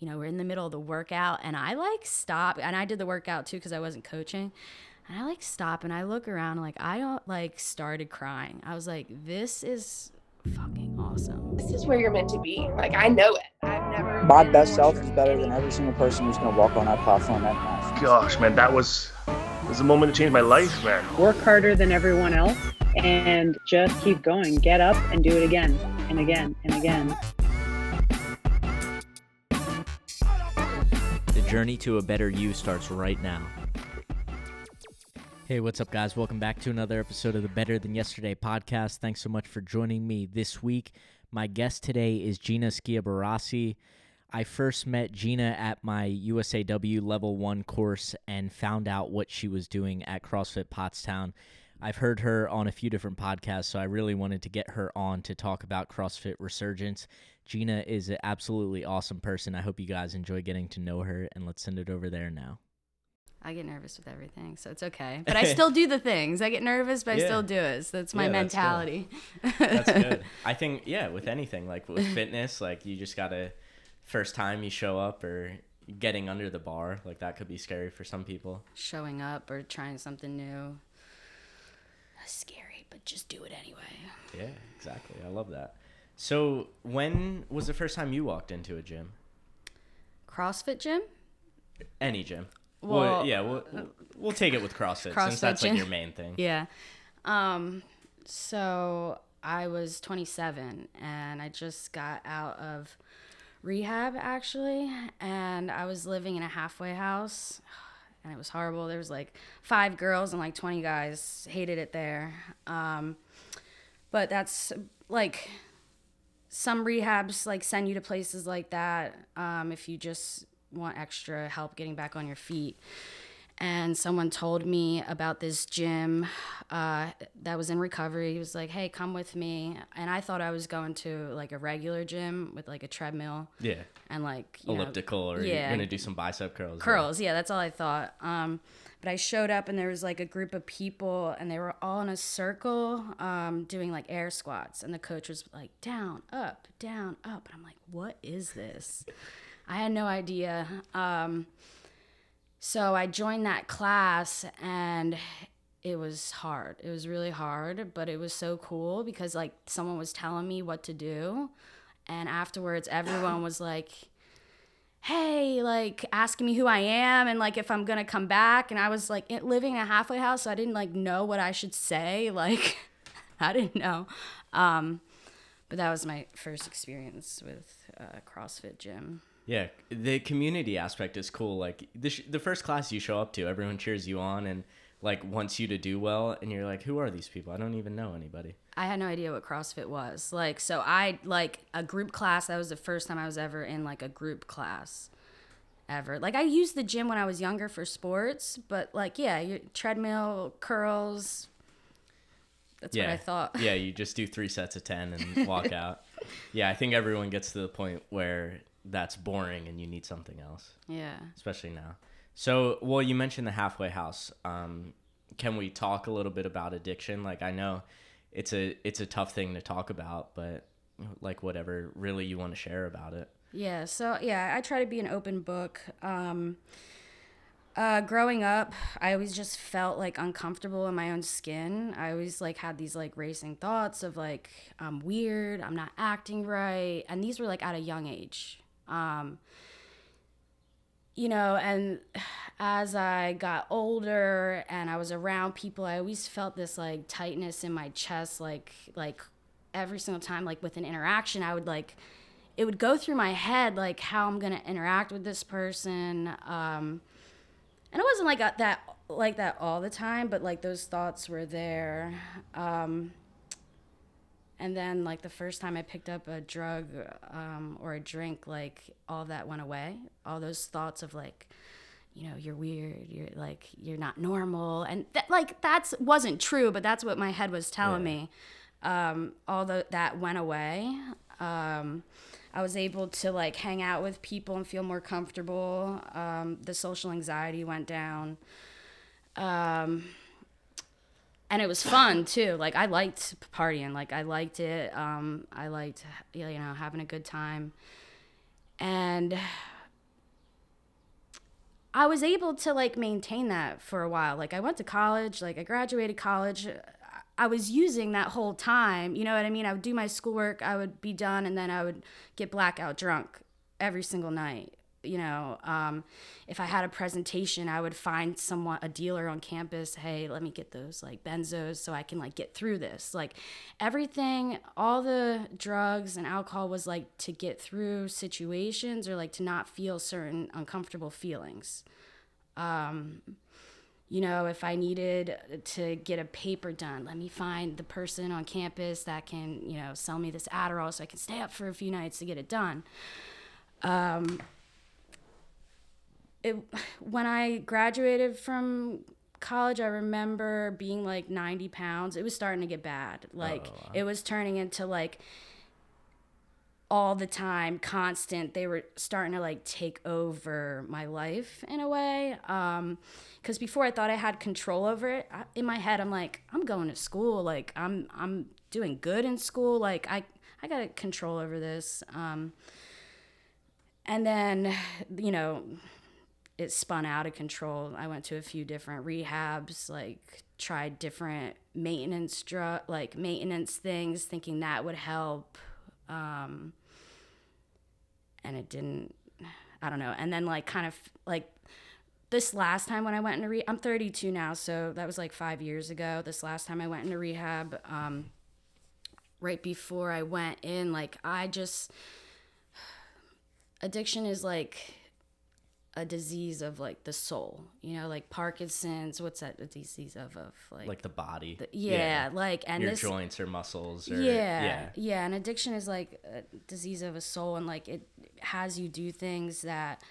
you know, we're in the middle of the workout and I like stop and I did the workout too because I wasn't coaching. And I like stop and I look around and like I don't like started crying. I was like, this is fucking awesome. This is where you're meant to be. Like I know it. I've never My best self is better than every single person who's gonna walk on that platform that night. Gosh, man, that was that was a moment to change my life, man. work harder than everyone else and just keep going. Get up and do it again and again and again. Journey to a better you starts right now. Hey, what's up, guys? Welcome back to another episode of the Better Than Yesterday podcast. Thanks so much for joining me this week. My guest today is Gina Schiabarassi. I first met Gina at my USAW Level 1 course and found out what she was doing at CrossFit Pottstown. I've heard her on a few different podcasts, so I really wanted to get her on to talk about CrossFit Resurgence. Gina is an absolutely awesome person. I hope you guys enjoy getting to know her, and let's send it over there now. I get nervous with everything, so it's okay. But I still do the things. I get nervous, but I still do it. So that's my Yeah, that's good. mentality. That's good. I think yeah, with anything like with fitness, like you just gotta first time you show up or getting under the bar, like that could be scary for some people. Showing up or trying something new. Scary, but just do it anyway. Yeah, exactly. I love that. So when was the first time you walked into a gym? CrossFit gym? Any gym? Well, Well, yeah, we'll, we'll take it with CrossFit, CrossFit since that's like your main thing. Yeah. Um, so I was 27 and I just got out of rehab actually, and I was living in a halfway house. And it was horrible. There was like five girls and like 20 guys. Hated it there. Um, but that's like some rehabs like send you to places like that um, if you just want extra help getting back on your feet and someone told me about this gym uh, that was in recovery. He was like, "Hey, come with me," and I thought I was going to like a regular gym with like a treadmill Yeah. and like you know, Elliptical, or yeah. you're gonna do some bicep curls. curls. Yeah, that's all I thought. Um, but I showed up and there was like a group of people and they were all in a circle um, doing like air squats. And the coach was like, down, up, down, up. And I'm like, what is this? I had no idea. Um, so I joined that class and it was hard. It was really hard, but it was so cool because like someone was telling me what to do. And afterwards, everyone was like, hey, like asking me who I am and like if I'm gonna come back. And I was like living in a halfway house, so I didn't like know what I should say. Like I didn't know. Um, but that was my first experience with uh, CrossFit gym. Yeah, the community aspect is cool. Like the sh- the first class you show up to, everyone cheers you on and like wants you to do well, and you're like, who are these people? I don't even know anybody. I had no idea what CrossFit was. Like, so I like a group class. That was the first time I was ever in like a group class ever. Like, I used the gym when I was younger for sports, but like, yeah, your treadmill, curls. That's yeah, what I thought. yeah, you just do three sets of ten and walk out. Yeah, I think everyone gets to the point where that's boring and you need something else, Yeah. especially now. So, well, you mentioned the halfway house. Um, can we talk a little bit about addiction? Like, I know it's a it's a tough thing to talk about, but like whatever really you want to share about it. Yeah, so yeah, I try to be an open book. Um, uh, growing up, I always just felt like uncomfortable in my own skin. I always like had these like racing thoughts of like I'm weird, I'm not acting right, and these were like at a young age. Um, you know, and as I got older and I was around people, I always felt this like tightness in my chest, like like every single time, like with an interaction, I would like it would go through my head like how I'm gonna interact with this person. Um, and it wasn't like that like that all the time, but like those thoughts were there. Um, and then like the first time I picked up a drug um, or a drink, like all that went away. All those thoughts of like, you know, you're weird, you're like you're not normal, and that like that's wasn't true, but that's what my head was telling Yeah. me. Um, all the, that went away. Um, I was able to like hang out with people and feel more comfortable. Um, the social anxiety went down. Um, and it was fun too. Like I liked partying. Like I liked it. Um, I liked you know having a good time. And I was able to like maintain that for a while. Like I went to college, like I graduated college. I was using that whole time. You know what I mean? I would do my schoolwork, I would be done, and then I would get blackout drunk every single night. You know, um, if I had a presentation, I would find someone, a dealer on campus. Hey, let me get those like benzos so I can like get through this. Like everything, all the drugs and alcohol was like to get through situations or like to not feel certain uncomfortable feelings. Um, you know, if I needed to get a paper done, let me find the person on campus that can, you know, sell me this Adderall so I can stay up for a few nights to get it done. Um, it, when I graduated from college, I remember being like 90 pounds. It was starting to get bad. Like, Oh, wow. it was turning into like all the time, constant. They were starting to like take over my life in a way. Um, because before I thought I had control over it. I, in my head, I'm like, I'm going to school. Like, I'm I'm doing good in school. Like, I I got control over this. Um, and then, you know, it spun out of control. I went to a few different rehabs, like tried different maintenance drug, like maintenance things, thinking that would help. Um, and it didn't. I don't know. And then like kind of like this last time when I went into re, I'm 32 now, so that was like five years ago. This last time I went into rehab, um, right before I went in, like I just addiction is like a disease of like the soul, you know, like Parkinson's. What's that a disease of? Of like, like the body. the- yeah, like and your this joints or muscles or yeah, yeah. yeah, And addiction is like a disease of a soul, and like it has you do things that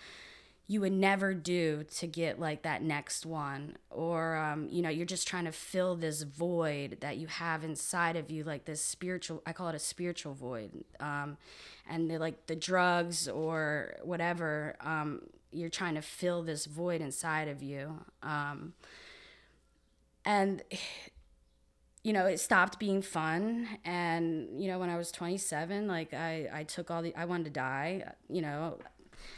you would never do to get like that next one, or um, you know, you're just trying to fill this void that you have inside of you, like this spiritual. I call it a spiritual void. Um, and like the drugs or whatever. Um, you're trying to fill this void inside of you. Um, and you know, it stopped being fun. And, you know, when I was 27, like I, I took all the, I wanted to die, you know,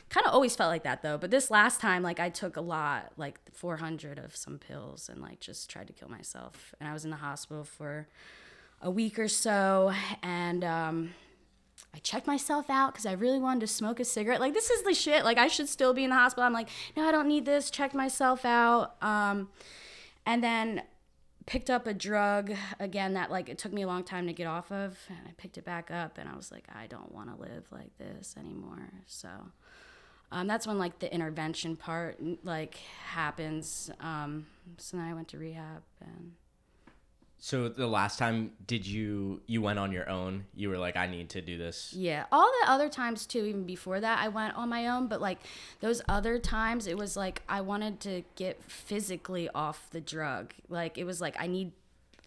kind of always felt like that though. But this last time, like I took a lot, like 400 of some pills and like just tried to kill myself. And I was in the hospital for a week or so. And, um, I checked myself out because I really wanted to smoke a cigarette. Like, this is the shit. Like, I should still be in the hospital. I'm like, no, I don't need this. Checked myself out. Um, and then picked up a drug again that like it took me a long time to get off of and i picked it back up and i was like i don't want to live like this anymore so um, that's when like the intervention part like happens um, so then i went to rehab and So the last time did you you went on your own? You were like I need to do this. Yeah, all the other times too, even before that, I went on my own. But like those other times, it was like I wanted to get physically off the drug. Like it was like I need,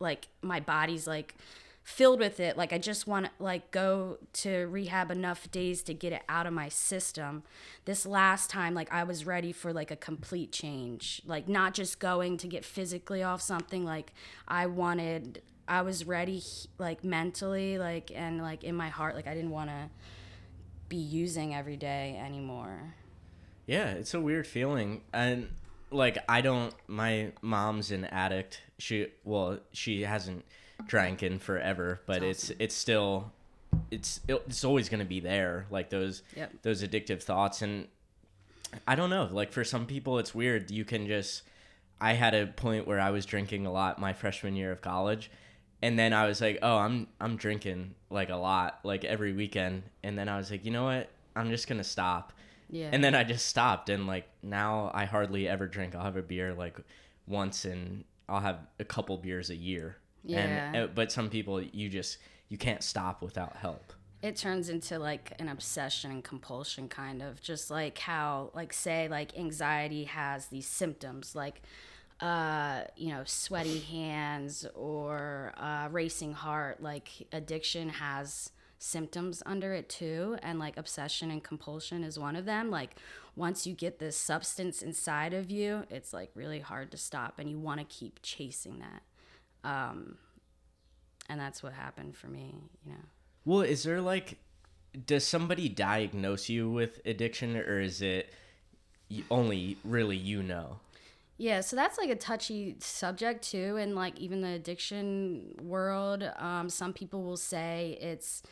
like my body's like filled with it. Like I just want to like go to rehab enough days to get it out of my system. This last time, like I was ready for like a complete change. Like not just going to get physically off something. Like I wanted. I was ready, like mentally, like and like in my heart, like I didn't want to be using every day anymore. Yeah, it's a weird feeling. And like I don't my mom's an addict. She well, she hasn't drank in forever, but it's it's still it's it's always going to be there like those Yep. those addictive thoughts and I don't know, like for some people it's weird. You can just I had a point where I was drinking a lot my freshman year of college and then I was like, "Oh, I'm I'm drinking like a lot like every weekend." And then I was like, "You know what? I'm just going to stop." Yeah. And then I just stopped, and like now I hardly ever drink. I'll have a beer like once, and I'll have a couple beers a year. And, Yeah. uh, but some people, you just you can't stop without help. it turns into like an obsession and compulsion kind of. Just like how like say like anxiety has these symptoms like uh you know sweaty hands or uh racing heart. Like addiction has symptoms under it too. And like obsession and compulsion is one of them. Like once you get this substance inside of you it's like really hard to stop. And you want to keep chasing that um and that's what happened for me you know Well, is there like, does somebody diagnose you with addiction, or is it only really you know. Yeah, so that's like a touchy subject too, and like even the addiction world. Um, some people will say it's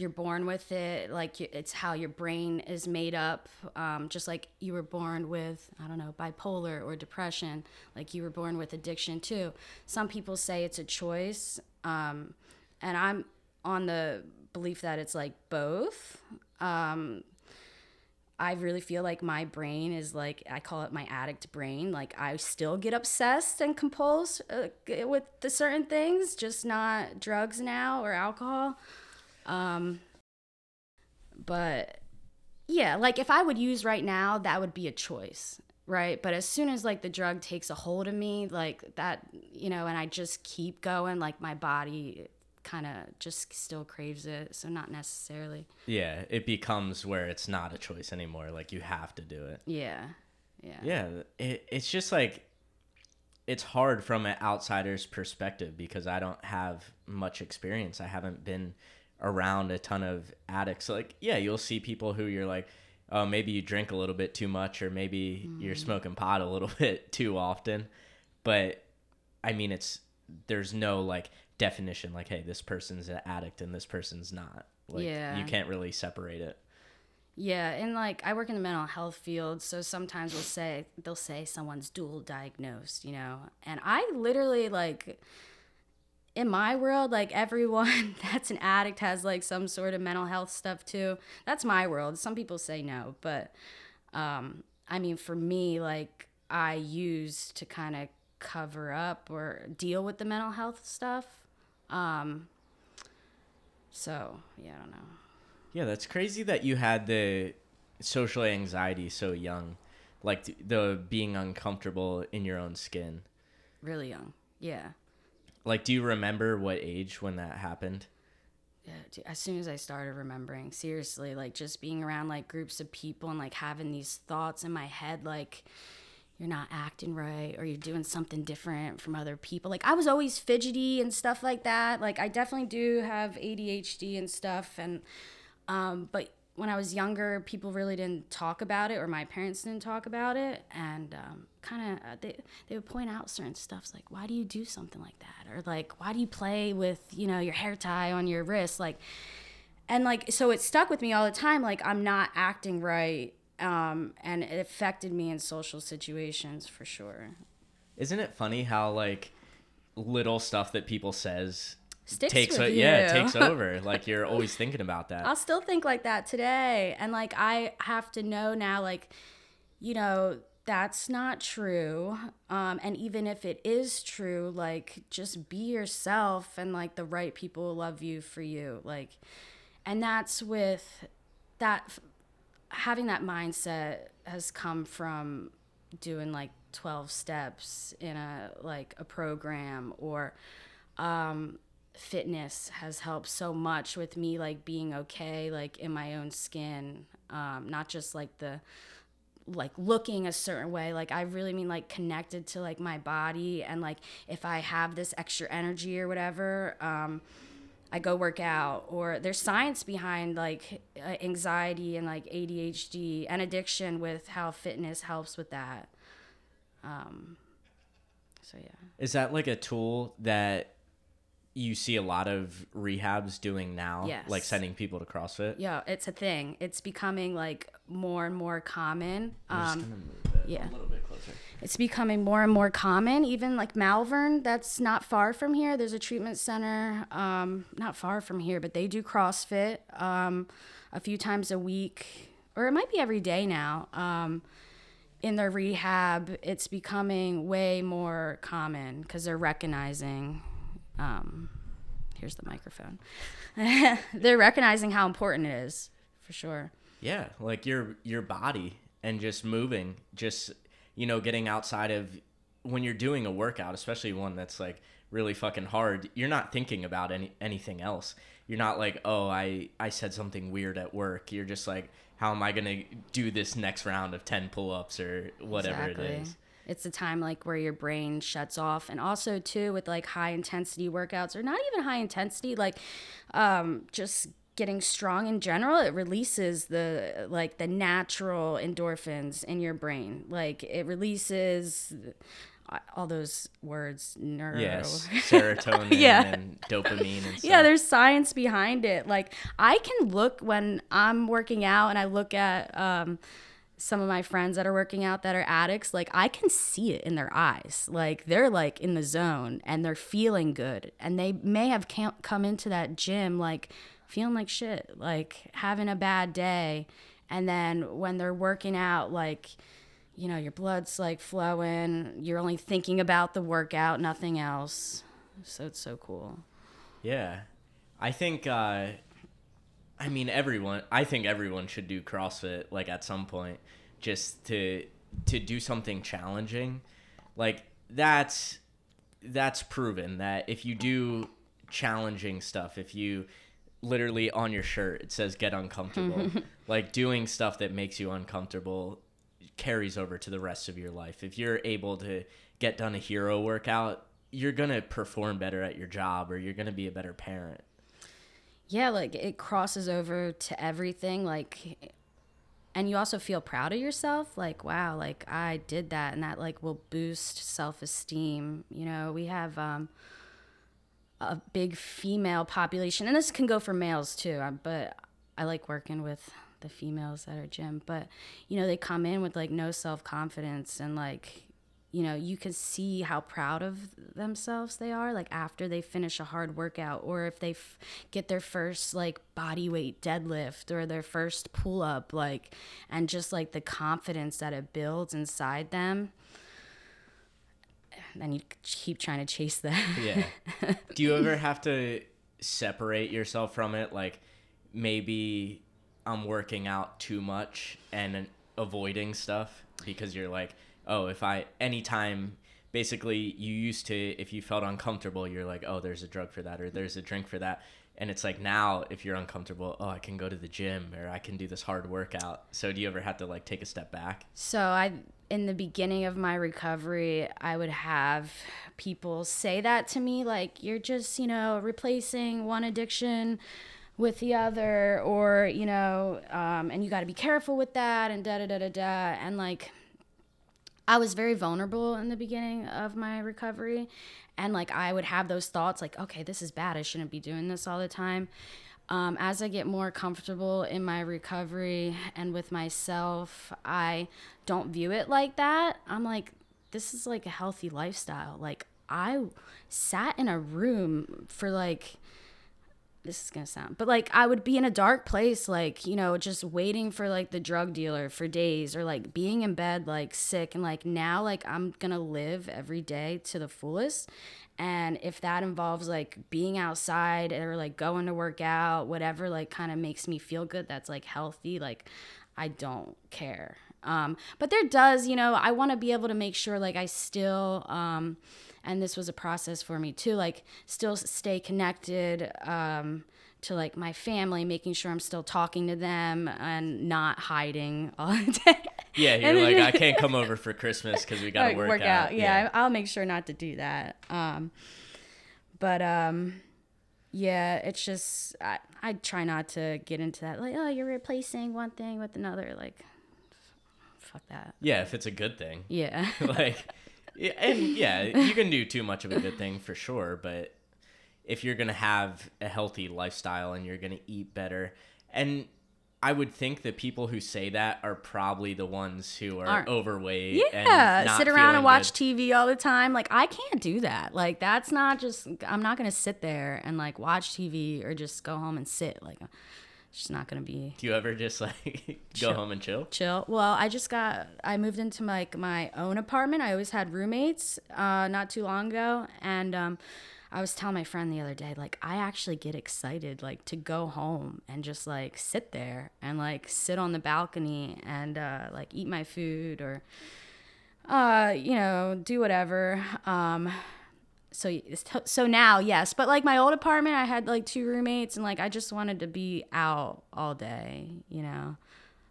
you're born with it, like it's how your brain is made up. Um, just like you were born with, I don't know, bipolar or depression, like you were born with addiction too. Some people say it's a choice, um, and I'm on the belief that it's like both. Um, I really feel like my brain is like I call it my addict brain. Like I still get obsessed and compulsed uh, with the certain things, just not drugs now or alcohol. Um, but yeah, like if I would use right now, that would be a choice, right? But as soon as like the drug takes a hold of me, like that, you know, and I just keep going, like my body kind of just still craves it. So not necessarily. Yeah, it becomes where it's not a choice anymore. Like you have to do it. Yeah. Yeah. Yeah, it, it's just like it's hard from an outsider's perspective because I don't have much experience. I haven't been around a ton of addicts. Like, yeah, you'll see people who you're like, oh, maybe you drink a little bit too much, or maybe you're mm. smoking pot a little bit too often. But I mean, it's there's no like definition like, hey, this person's an addict and this person's not. Like, Yeah. you can't really separate it. Yeah, and like I work in the mental health field, so sometimes we'll say they'll say someone's dual diagnosed, you know. And I literally like in my world, like everyone that's an addict has like some sort of mental health stuff too. That's my world. Some people say no, but um I mean for me like I use to kind of cover up or deal with the mental health stuff. Um so, yeah, I don't know. Yeah, that's crazy that you had the social anxiety so young, like th- the being uncomfortable in your own skin. Really young. Yeah. Like, do you remember what age when that happened? Yeah, as soon as I started remembering, seriously, like just being around like groups of people and like having these thoughts in my head, like you're not acting right or you're doing something different from other people. Like I was always fidgety and stuff like that. Like I definitely do have ADHD and stuff. And, um, but when I was younger, people really didn't talk about it or my parents didn't talk about it. And, um, kind of, uh, they, they would point out certain stuffs like, why do you do something like that? Or like, why do you play with, you know, your hair tie on your wrist? Like, and like so it stuck with me all the time like i'm not acting right um, and it affected me in social situations for sure Isn't it funny how like little stuff that people says Sticks takes with o- yeah you. takes over? Like you're always thinking about that. i'll still think like that today and like i have to know now like you know that's not true um, and even if it is true like just be yourself and like the right people will love you for you like and that's with that having that mindset has come from doing like 12 steps in a like a program or um fitness has helped so much with me like being okay like in my own skin um not just like the like looking a certain way. Like i really mean like connected to like my body and like if i have this extra energy or whatever um I go work out, or there's science behind like uh, anxiety and like ADHD and addiction with how fitness helps with that. Um, so yeah, Is that like a tool that you see a lot of rehabs doing now? Yes. Like sending people to CrossFit? yeah, it's a thing. It's becoming like more and more common. Um, yeah. A little bit closer. it's becoming more and more common. Even like Malvern, that's not far from here. There's a treatment center, um, not far from here, but they do CrossFit um, a few times a week, or it might be every day now. Um, in their rehab, it's becoming way more common because they're recognizing. Um, here's the microphone. they're recognizing how important it is, for sure. Yeah, like your your body and just moving, just you know, getting outside of when you're doing a workout, especially one that's like really fucking hard, you're not thinking about any anything else. You're not like, "Oh, I I said something weird at work." You're just like, "How am I going to do this next round of 10 pull-ups or whatever it is?" It's the time like where your brain shuts off, and also too with like high intensity workouts or not even high intensity, like um, just getting strong in general, it releases the like the natural endorphins in your brain. Like it releases all those words neuro Yes, serotonin Yeah. and dopamine and stuff. yeah there's science behind it like i can look when i'm working out and i look at um, some of my friends that are working out that are addicts like i can see it in their eyes. Like they're like in the zone and they're feeling good. And they may have come into that gym like feeling like shit like having a bad day. And then when they're working out like you know your blood's like flowing you're only thinking about the workout nothing else. So it's so cool. Yeah. I think uh I mean everyone I think everyone should do CrossFit like at some point just to to do something challenging. Like that's that's proven that if you do challenging stuff, if you literally on your shirt it says get uncomfortable, like doing stuff that makes you uncomfortable carries over to the rest of your life. If you're able to get done a hero workout, you're going to perform better at your job or you're going to be a better parent. Yeah, like it crosses over to everything. Like, and you also feel proud of yourself. Like, wow, like I did that, and that like will boost self esteem. You know, we have um, a big female population, and this can go for males too. uh, But I like working with the females at our gym. But you know, they come in with like no self confidence and like you know, you can see how proud of themselves they are, like after they finish a hard workout, or if they f- get their first like body weight deadlift or their first pull up, like, and just like the confidence that it builds inside them. Then you keep trying to chase that. Yeah. Do you ever have to separate yourself from it? Like maybe I'm working out too much and avoiding stuff because you're like, oh, if I, anytime, basically, you used to, if you felt uncomfortable, you're like, oh, there's a drug for that or there's a drink for that. And it's like now, if you're uncomfortable, oh, I can go to the gym or I can do this hard workout. So do you ever have to like take a step back? So I in the beginning of my recovery, I would have people say that to me like you're just, you know, replacing one addiction with the other or, you know, um, and you got to be careful with that and da da da da da and like I was very vulnerable in the beginning of my recovery. And like I would have those thoughts like, okay, this is bad. I shouldn't be doing this all the time. Um, as I get more comfortable in my recovery and with myself, I don't view it like that. I'm like, this is like a healthy lifestyle. Like, I sat in a room for like, this is gonna sound, but like I would be in a dark place, like, you know, just waiting for like the drug dealer for days or like being in bed, like sick. And like now, like I'm gonna live every day to the fullest. And if that involves like being outside or like going to work out, whatever, like kind of makes me feel good, that's like healthy, like I don't care. Um, but there does, you know, I wanna be able to make sure like I still, um, and this was a process for me too like still stay connected um, to like my family making sure i'm still talking to them and not hiding all the day Yeah, you're like, I can't come over for Christmas because we got to Like, work, out. yeah, I- i'll make sure not to do that. Um, but um, yeah it's just I, I try not to get into that like oh you're replacing one thing with another like fuck that. Yeah, if it's a good thing. yeah. Like yeah, and yeah you can do too much of a good thing for sure but if you're gonna have a healthy lifestyle and you're gonna eat better and i would think that people who say that are probably the ones who are Aren't- overweight and yeah not sit around and watch good. tv all the time. Like i can't do that. Like that's not just i'm not gonna sit there and like watch tv or just go home and sit. Like it's just not gonna be do you ever just like go Chill. home and chill chill well i just got i moved into like my own apartment i always had roommates uh not too long ago and um I was telling my friend the other day, like, I actually get excited, like, to go home and just, like, sit there and, like, sit on the balcony and, uh, like, eat my food or, uh, you know, do whatever. Um, so, so now, yes. But, like, my old apartment, I had, like, two roommates and, like, I just wanted to be out all day, you know?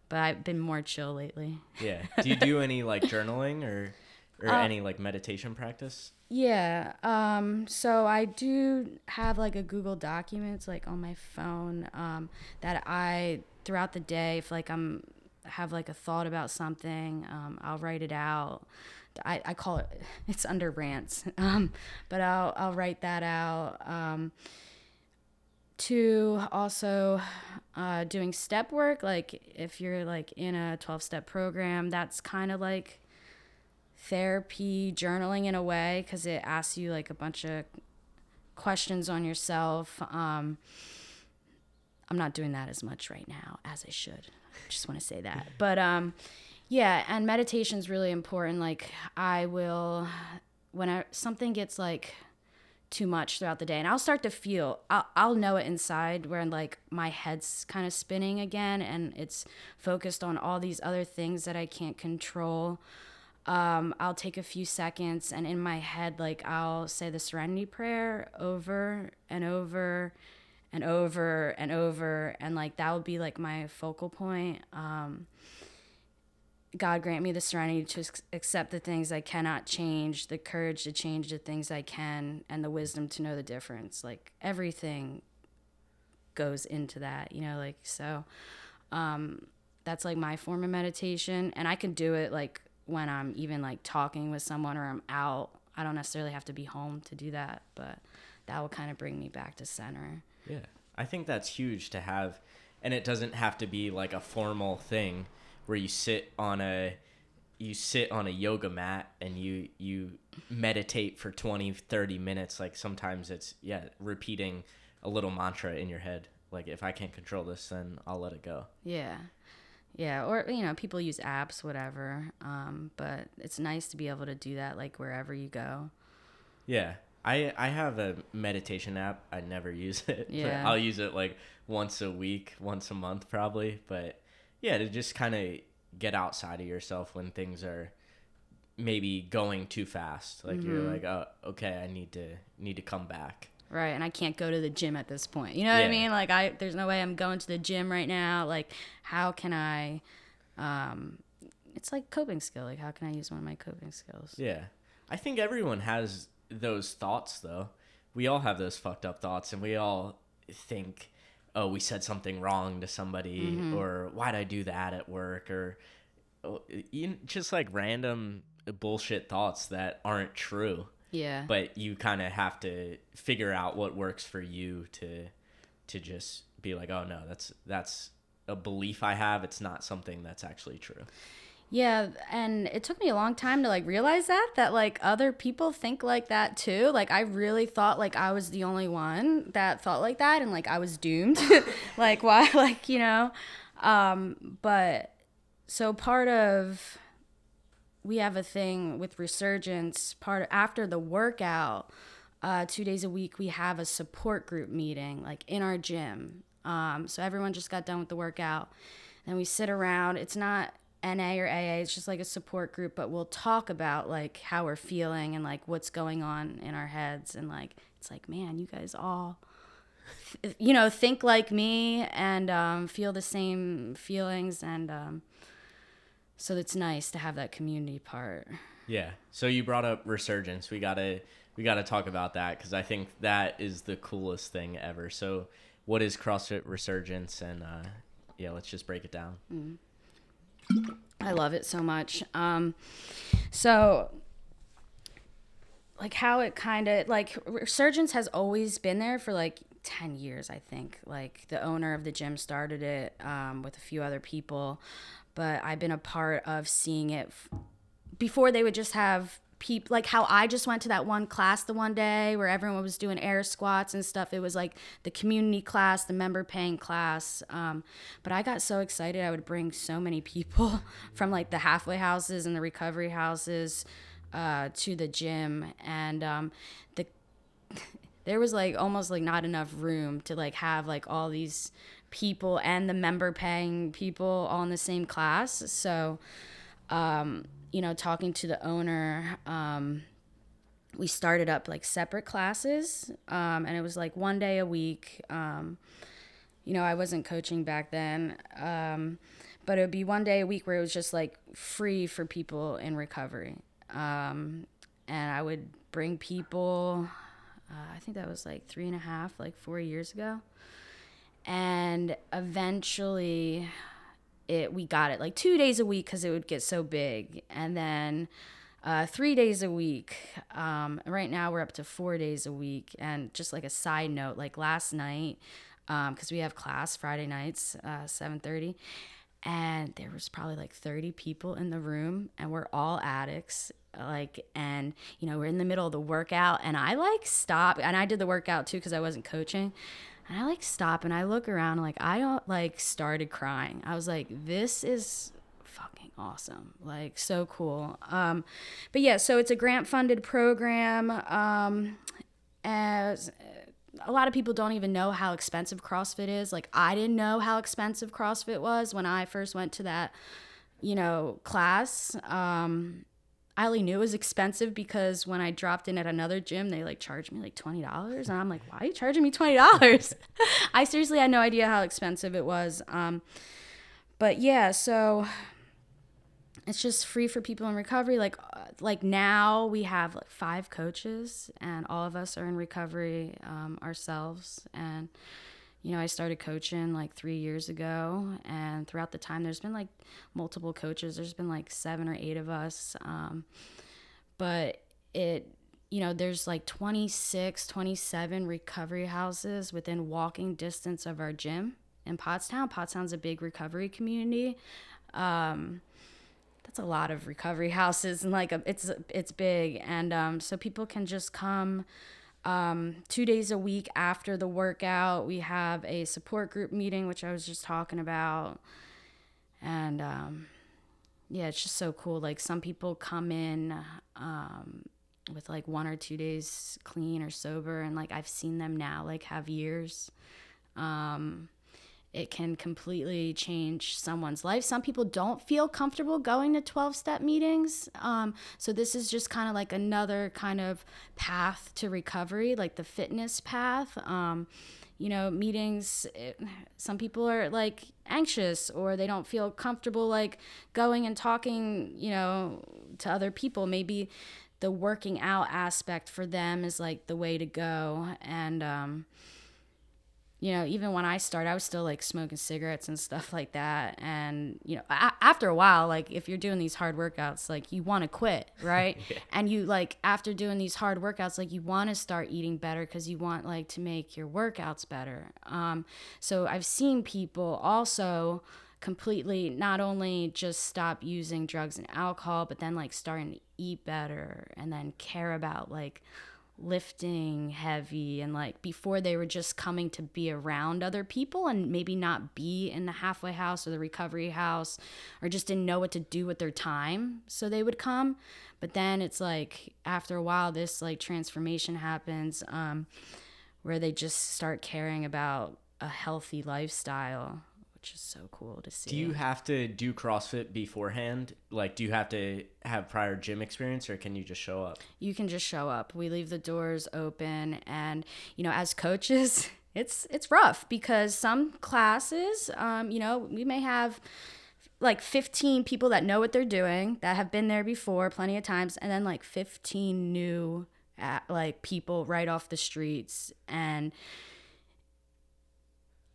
But I've been more chill lately. yeah do you do any like journaling or or Uh, any like meditation practice? Yeah. Um, so I do have like a Google Documents like on my phone um, that I throughout the day if like I'm have like a thought about something, um, I'll write it out. I, I call it it's under rants, um, but I'll I'll write that out. Um, to also uh, doing step work, like if you're like in a twelve step program, that's kind of like therapy journaling in a way because it asks you like a bunch of questions on yourself. Um, i'm not doing that as much right now as i should. Just want to say that. But um, yeah and meditation is really important like i will when I, something gets like too much throughout the day and i'll start to feel i'll, I'll know it inside where like my head's kind of spinning again and it's focused on all these other things that i can't control um, I'll take a few seconds and in my head, like I'll say the serenity prayer over and over and over and over. And like that would be like my focal point. Um, God grant me the serenity to accept the things I cannot change, the courage to change the things I can, and the wisdom to know the difference. Like everything goes into that, you know, like so. Um, that's like my form of meditation, and I can do it like when I'm even like talking with someone or I'm out. I don't necessarily have to be home to do that, but that will kind of bring me back to center. Yeah. I think that's huge to have and it doesn't have to be like a formal thing where you sit on a you sit on a yoga mat and you you meditate for 20 30 minutes like sometimes it's yeah repeating a little mantra in your head like if i can't control this then i'll let it go Yeah. Yeah, or you know, people use apps, whatever. Um, but it's nice to be able to do that like wherever you go. Yeah. I I have a meditation app. I never use it. but Yeah. I'll use it like once a week, once a month probably, but yeah, to just kind of get outside of yourself when things are maybe going too fast. Like you're Mm-hmm. like, "Oh, okay, I need to need to come back." Right, and I can't go to the gym at this point. You know what Yeah. I mean? Like I there's no way I'm going to the gym right now. Like how can I um it's like coping skill. Like how can I use one of my coping skills? Yeah. I think everyone has those thoughts though. We all have those fucked up thoughts and we all think, "Oh, we said something wrong to somebody mm-hmm. or why'd I do that at work or oh, you just like random bullshit thoughts that aren't true. Yeah. But you kind of have to figure out what works for you to to just be like, "Oh no, that's that's a belief I have. It's not something that's actually true." Yeah, and it took me a long time to like realize that that like other people think like that too. Like I really thought like I was the only one that thought like that and like I was doomed. like why like, you know. Um but so part of we have a thing with resurgence part after the workout uh, two days a week we have a support group meeting like in our gym um, so everyone just got done with the workout and we sit around it's not na or aa it's just like a support group but we'll talk about like how we're feeling and like what's going on in our heads and like it's like man you guys all you know think like me and um, feel the same feelings and um, so it's nice to have that community part Yeah. So you brought up resurgence. We gotta we gotta talk about that because I think that is the coolest thing ever. So what is CrossFit resurgence? And uh, yeah, let's just break it down. I love it so much. Um, so, like, how it kind of like Resurgence has always been there for like 10 years, I think. Like, the owner of the gym started it um, with a few other people, but I've been a part of seeing it f- before they would just have like how I just went to that one class the one day where everyone was doing air squats and stuff. It was like the community class, the member paying class. Um, but I got so excited I would bring so many people from like the halfway houses and the recovery houses uh, to the gym, and um, the there was like almost like not enough room to like have like all these people and the member paying people all in the same class. So um, you know, talking to the owner, um, we started up like separate classes, um, and it was like one day a week. Um, you know, I wasn't coaching back then, um, but it would be one day a week where it was just like free for people in recovery. Um, and I would bring people, uh, I think that was like three and a half, like four years ago. And eventually, it we got it like two days a week because it would get so big. And then uh, three days a week. Um, right now we're up to four days a week. And just like a side note, like last night, because we have class Friday nights, uh, seven thirty, and there was probably like thirty people in the room, and we're all addicts. Like, and you know, we're in the middle of the workout, and I like stop, and I did the workout too because I wasn't coaching. And I like stop and I look around like I don't like started crying. I was like, this is fucking awesome. Like so cool. Um, but yeah, so it's a grant funded program. Um, as a lot of people don't even know how expensive CrossFit is. Like I didn't know how expensive CrossFit was when I first went to that, you know, class. Um, I only knew it was expensive because when I dropped in at another gym, they like charged me like twenty dollars, and I'm like, why are you charging me twenty dollars? I seriously had no idea how expensive it was. Um, but yeah, so it's just free for people in recovery. Like uh, like now we have like five coaches, and all of us are in recovery um, ourselves, and you know, I started coaching like three years ago, and throughout the time, there's been like multiple coaches. There's been like seven or eight of us. Um, but it, you know, there's like 26, 27 recovery houses within walking distance of our gym in Pottstown. Pottstown's a big recovery community. Um, that's a lot of recovery houses, and like a, it's it's big, and um, so people can just come um, two days a week after the workout, we have a support group meeting, which I was just talking about. And um, yeah, it's just so cool. Like some people come in um, with like one or two days clean or sober, and like I've seen them now like have years. Um, it can completely change someone's life. Some people don't feel comfortable going to 12 step meetings. Um, so, this is just kind of like another kind of path to recovery, like the fitness path. Um, you know, meetings, it, some people are like anxious or they don't feel comfortable like going and talking, you know, to other people. Maybe the working out aspect for them is like the way to go. And, um, you know, even when I started, I was still like smoking cigarettes and stuff like that. And, you know, a- after a while, like if you're doing these hard workouts, like you want to quit, right? yeah. And you like, after doing these hard workouts, like you want to start eating better because you want like to make your workouts better. Um, so I've seen people also completely not only just stop using drugs and alcohol, but then like starting to eat better and then care about like, lifting heavy and like before they were just coming to be around other people and maybe not be in the halfway house or the recovery house or just didn't know what to do with their time so they would come. But then it's like after a while this like transformation happens um, where they just start caring about a healthy lifestyle which is so cool to see. Do you have to do CrossFit beforehand? Like, do you have to have prior gym experience or can you just show up? You can just show up. We leave the doors open. And, you know, as coaches, it's it's rough because some classes, um, you know, we may have like 15 people that know what they're doing that have been there before plenty of times and then like 15 new uh, like people right off the streets and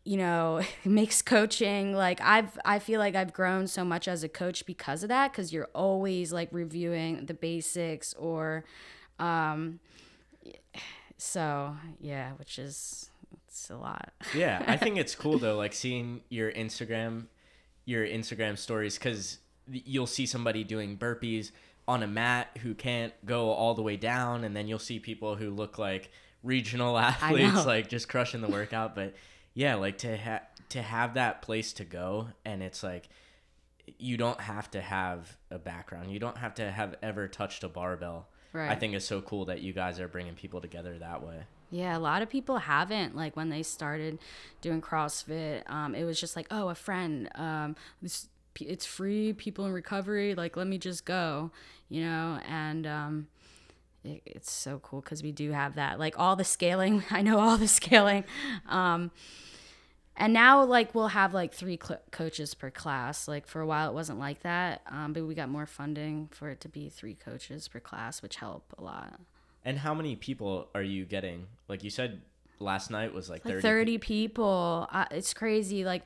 you know makes coaching like i've i feel like i've grown so much as a coach because of that because you're always like reviewing the basics or um so yeah which is it's a lot. Yeah i think it's cool though like seeing your instagram your instagram stories because you'll see somebody doing burpees on a mat who can't go all the way down and then you'll see people who look like regional athletes like just crushing the workout but yeah, like to have to have that place to go, and it's like you don't have to have a background. You don't have to have ever touched a barbell. Right. I think it's so cool that you guys are bringing people together that way. Yeah, a lot of people haven't. Like when they started doing CrossFit, um, it was just like, oh, a friend. Um, this, it's free. People in recovery. Like, let me just go. You know, and um, it, it's so cool because we do have that. Like all the scaling. I know all the scaling. Um, and now like we'll have like three cl- coaches per class like for a while it wasn't like that um, but we got more funding for it to be three coaches per class which help a lot And how many people are you getting? Like you said last night was like, like 30. 30 people uh, it's crazy like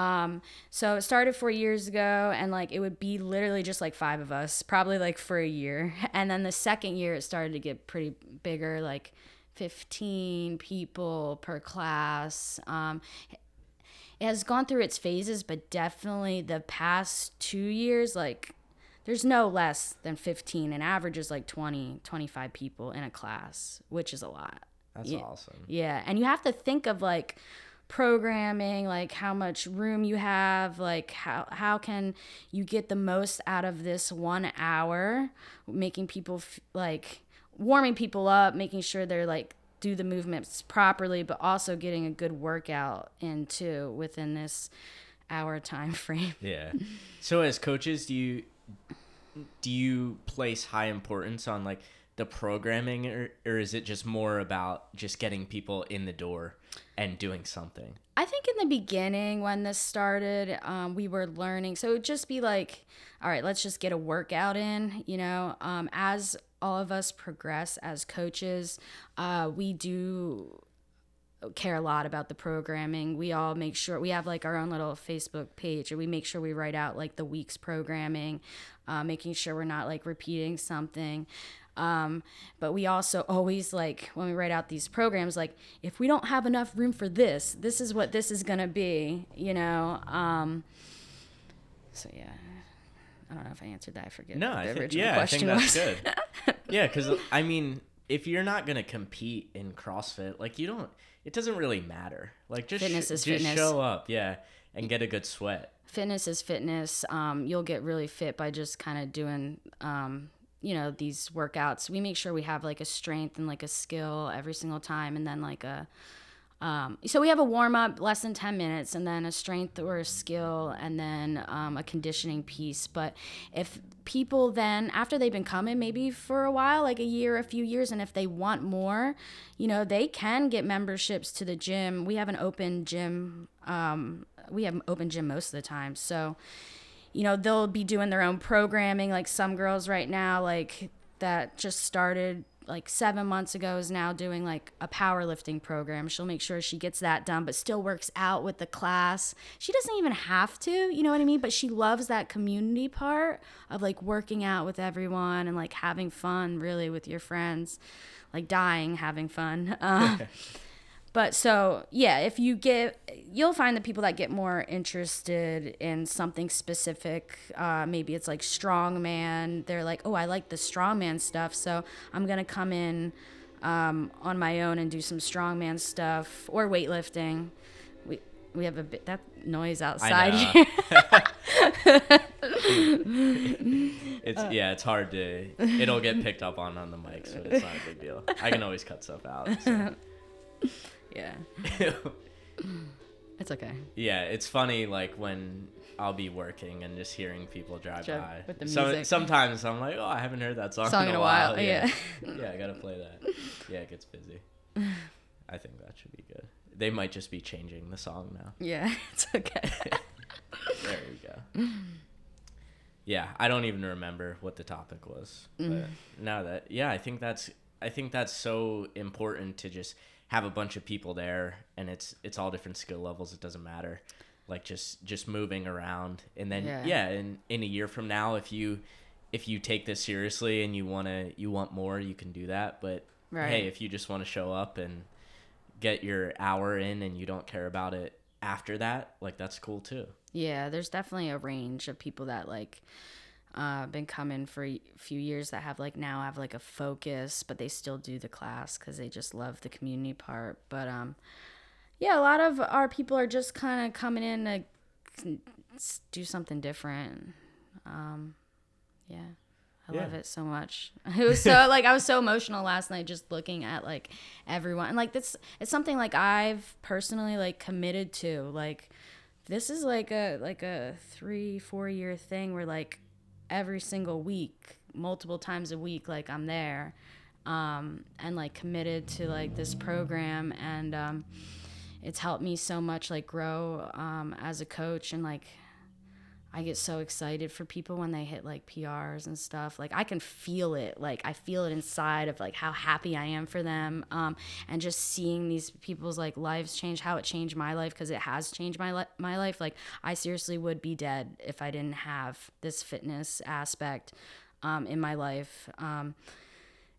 um so it started four years ago and like it would be literally just like five of us probably like for a year. And then the second year it started to get pretty bigger like 15 people per class. Um it has gone through its phases but definitely the past two years like there's no less than 15 and average is like 20 25 people in a class which is a lot. That's Yeah. awesome. yeah, and you have to think of like programming, like how much room you have, like how how can you get the most out of this 1 hour, making people f- like warming people up, making sure they're like do the movements properly, but also getting a good workout in too within this hour time frame. Yeah. So as coaches, do you do you place high importance on like the programming or, or is it just more about just getting people in the door and doing something? I think in the beginning when this started, um, we were learning. So it would just be like, all right, let's just get a workout in. You know, um, as all of us progress as coaches, uh, we do care a lot about the programming. We all make sure we have like our own little Facebook page, and we make sure we write out like the week's programming, uh, making sure we're not like repeating something. Um, but we also always like when we write out these programs, like if we don't have enough room for this, this is what this is gonna be, you know. Um, so yeah, I don't know if I answered that. I forget. No, what I think yeah, I think that's was. good. yeah, because I mean, if you're not gonna compete in CrossFit, like you don't, it doesn't really matter. Like just Fitness sh- is just fitness. show up, yeah, and get a good sweat. fitness is fitness. Um, you'll get really fit by just kind of doing, um, you know, these workouts. We make sure we have like a strength and like a skill every single time, and then like a. Um, so we have a warm up, less than ten minutes, and then a strength or a skill, and then um, a conditioning piece. But if people then, after they've been coming maybe for a while, like a year, a few years, and if they want more, you know, they can get memberships to the gym. We have an open gym. Um, we have open gym most of the time, so you know they'll be doing their own programming like some girls right now like that just started like seven months ago is now doing like a powerlifting program. She'll make sure she gets that done but still works out with the class. She doesn't even have to you know what i mean? But she loves that community part of like working out with everyone and like having fun really with your friends. Like dying having fun. Um, but so yeah if you get you'll find the people that get more interested in something specific uh, maybe it's like strongman they're like oh i like the strongman stuff so i'm gonna come in um, on my own and do some strongman stuff or weightlifting we we have a bit that noise outside here It's yeah, it's hard to. It'll get picked up on on the mic, so it's not a big deal. I can always cut stuff out. so. yeah it's okay yeah, it's funny like when I'll be working and just hearing people drive Drive by. with the So- music. sometimes I'm like, oh, I haven't heard that song, Song in a while. yeah. yeah, I gotta play that. Yeah, it gets busy. I think that should be good. They might just be changing the song now. yeah it's okay There we go. Yeah, I don't even remember what the topic was. But mm-hmm. now that yeah, I think that's I think that's so important to just have a bunch of people there and it's it's all different skill levels, it doesn't matter. Like just just moving around and then Yeah. yeah, in in a year from now if you if you take this seriously and you want to you want more, you can do that, but Right. hey, if you just want to show up and get your hour in and you don't care about it after that, like that's cool too. Yeah, there's definitely a range of people that like uh been coming for a few years that have like now have like a focus, but they still do the class cuz they just love the community part. But um yeah, a lot of our people are just kind of coming in to do something different. Um yeah. I love it so much. It was so like I was so emotional last night just looking at like everyone. And like this it's something like I've personally like committed to. Like this is like a like a 3 4 year thing where like every single week, multiple times a week like I'm there. Um and like committed to like this program and um it's helped me so much like grow um, as a coach and like I get so excited for people when they hit like PRs and stuff. Like I can feel it. Like I feel it inside of like how happy I am for them. Um, and just seeing these people's like lives change, how it changed my life because it has changed my li- my life. Like I seriously would be dead if I didn't have this fitness aspect um, in my life. Um,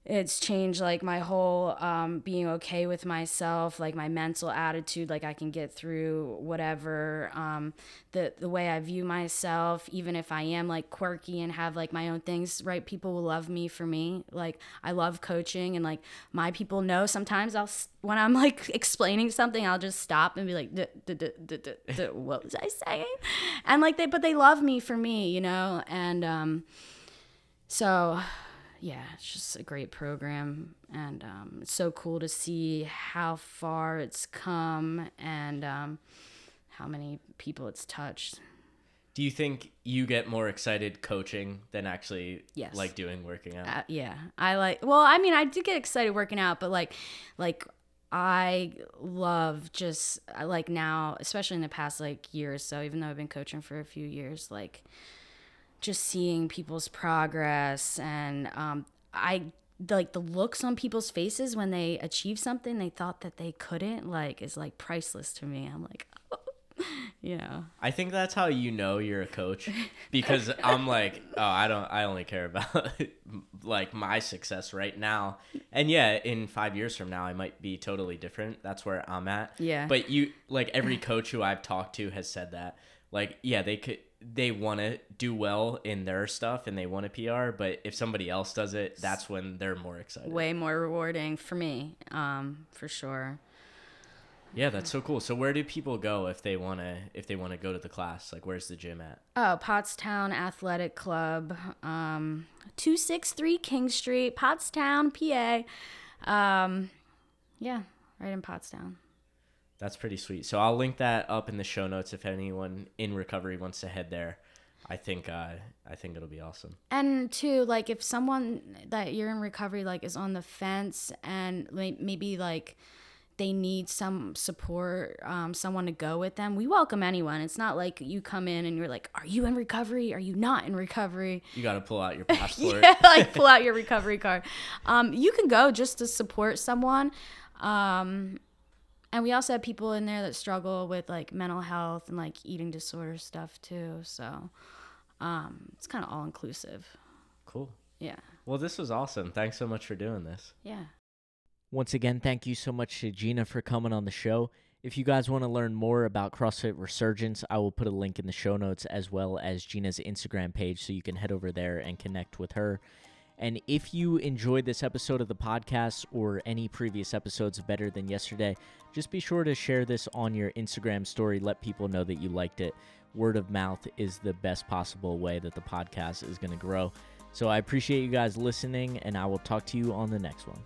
it's changed like my whole um, being okay with myself like my mental attitude like i can get through whatever um, the the way i view myself even if i am like quirky and have like my own things right? People will love me for me. Like i love coaching and like my people know sometimes i'll when i'm like explaining something i'll just stop and be like "Duh, duh, duh, duh, duh, duh, what was i saying? And like they but they love me for me you know? And um so yeah, it's just a great program, and um, it's so cool to see how far it's come and um, how many people it's touched. Do you think you get more excited coaching than actually Yes. like doing working out? Uh, yeah, I like. Well, I mean, I do get excited working out, but like, like I love just like now, especially in the past like year or so. Even though I've been coaching for a few years, like just seeing people's progress and um, I like the looks on people's faces when they achieve something they thought that they couldn't like is like priceless to me. I'm like, you know, I think that's how you know you're a coach because I'm like, oh, I don't, I only care about like my success right now. And yeah, in five years from now, I might be totally different. That's where I'm at. Yeah. But you, like every coach who I've talked to has said that. Like, yeah, they could, they want to do well in their stuff and they want a PR, but if somebody else does it, that's when they're more excited. way more rewarding for me, um, for sure. Yeah, that's so cool. So where do people go if they want to, if they want to go to the class? Like, where's the gym at? Oh, Pottstown Athletic Club, um, 263 King Street, Pottstown, PA. Um, yeah, right in Pottstown. That's pretty sweet. So I'll link that up in the show notes if anyone in recovery wants to head there. I think uh, I think it'll be awesome. And too, like if someone that you're in recovery like is on the fence and may- maybe like they need some support, um, someone to go with them, we welcome anyone. It's not like you come in and you're like, "Are you in recovery? Are you not in recovery?" You got to pull out your passport. yeah, like pull out your recovery card. Um, you can go just to support someone. Um, and we also have people in there that struggle with like mental health and like eating disorder stuff too. So um, it's kind of all inclusive. Cool. Yeah. Well, this was awesome. Thanks so much for doing this. Yeah. Once again, thank you so much to Gina for coming on the show. If you guys want to learn more about CrossFit Resurgence, I will put a link in the show notes as well as Gina's Instagram page so you can head over there and connect with her. And if you enjoyed this episode of the podcast or any previous episodes of Better Than Yesterday, just be sure to share this on your Instagram story. Let people know that you liked it. Word of mouth is the best possible way that the podcast is going to grow. So I appreciate you guys listening, and I will talk to you on the next one.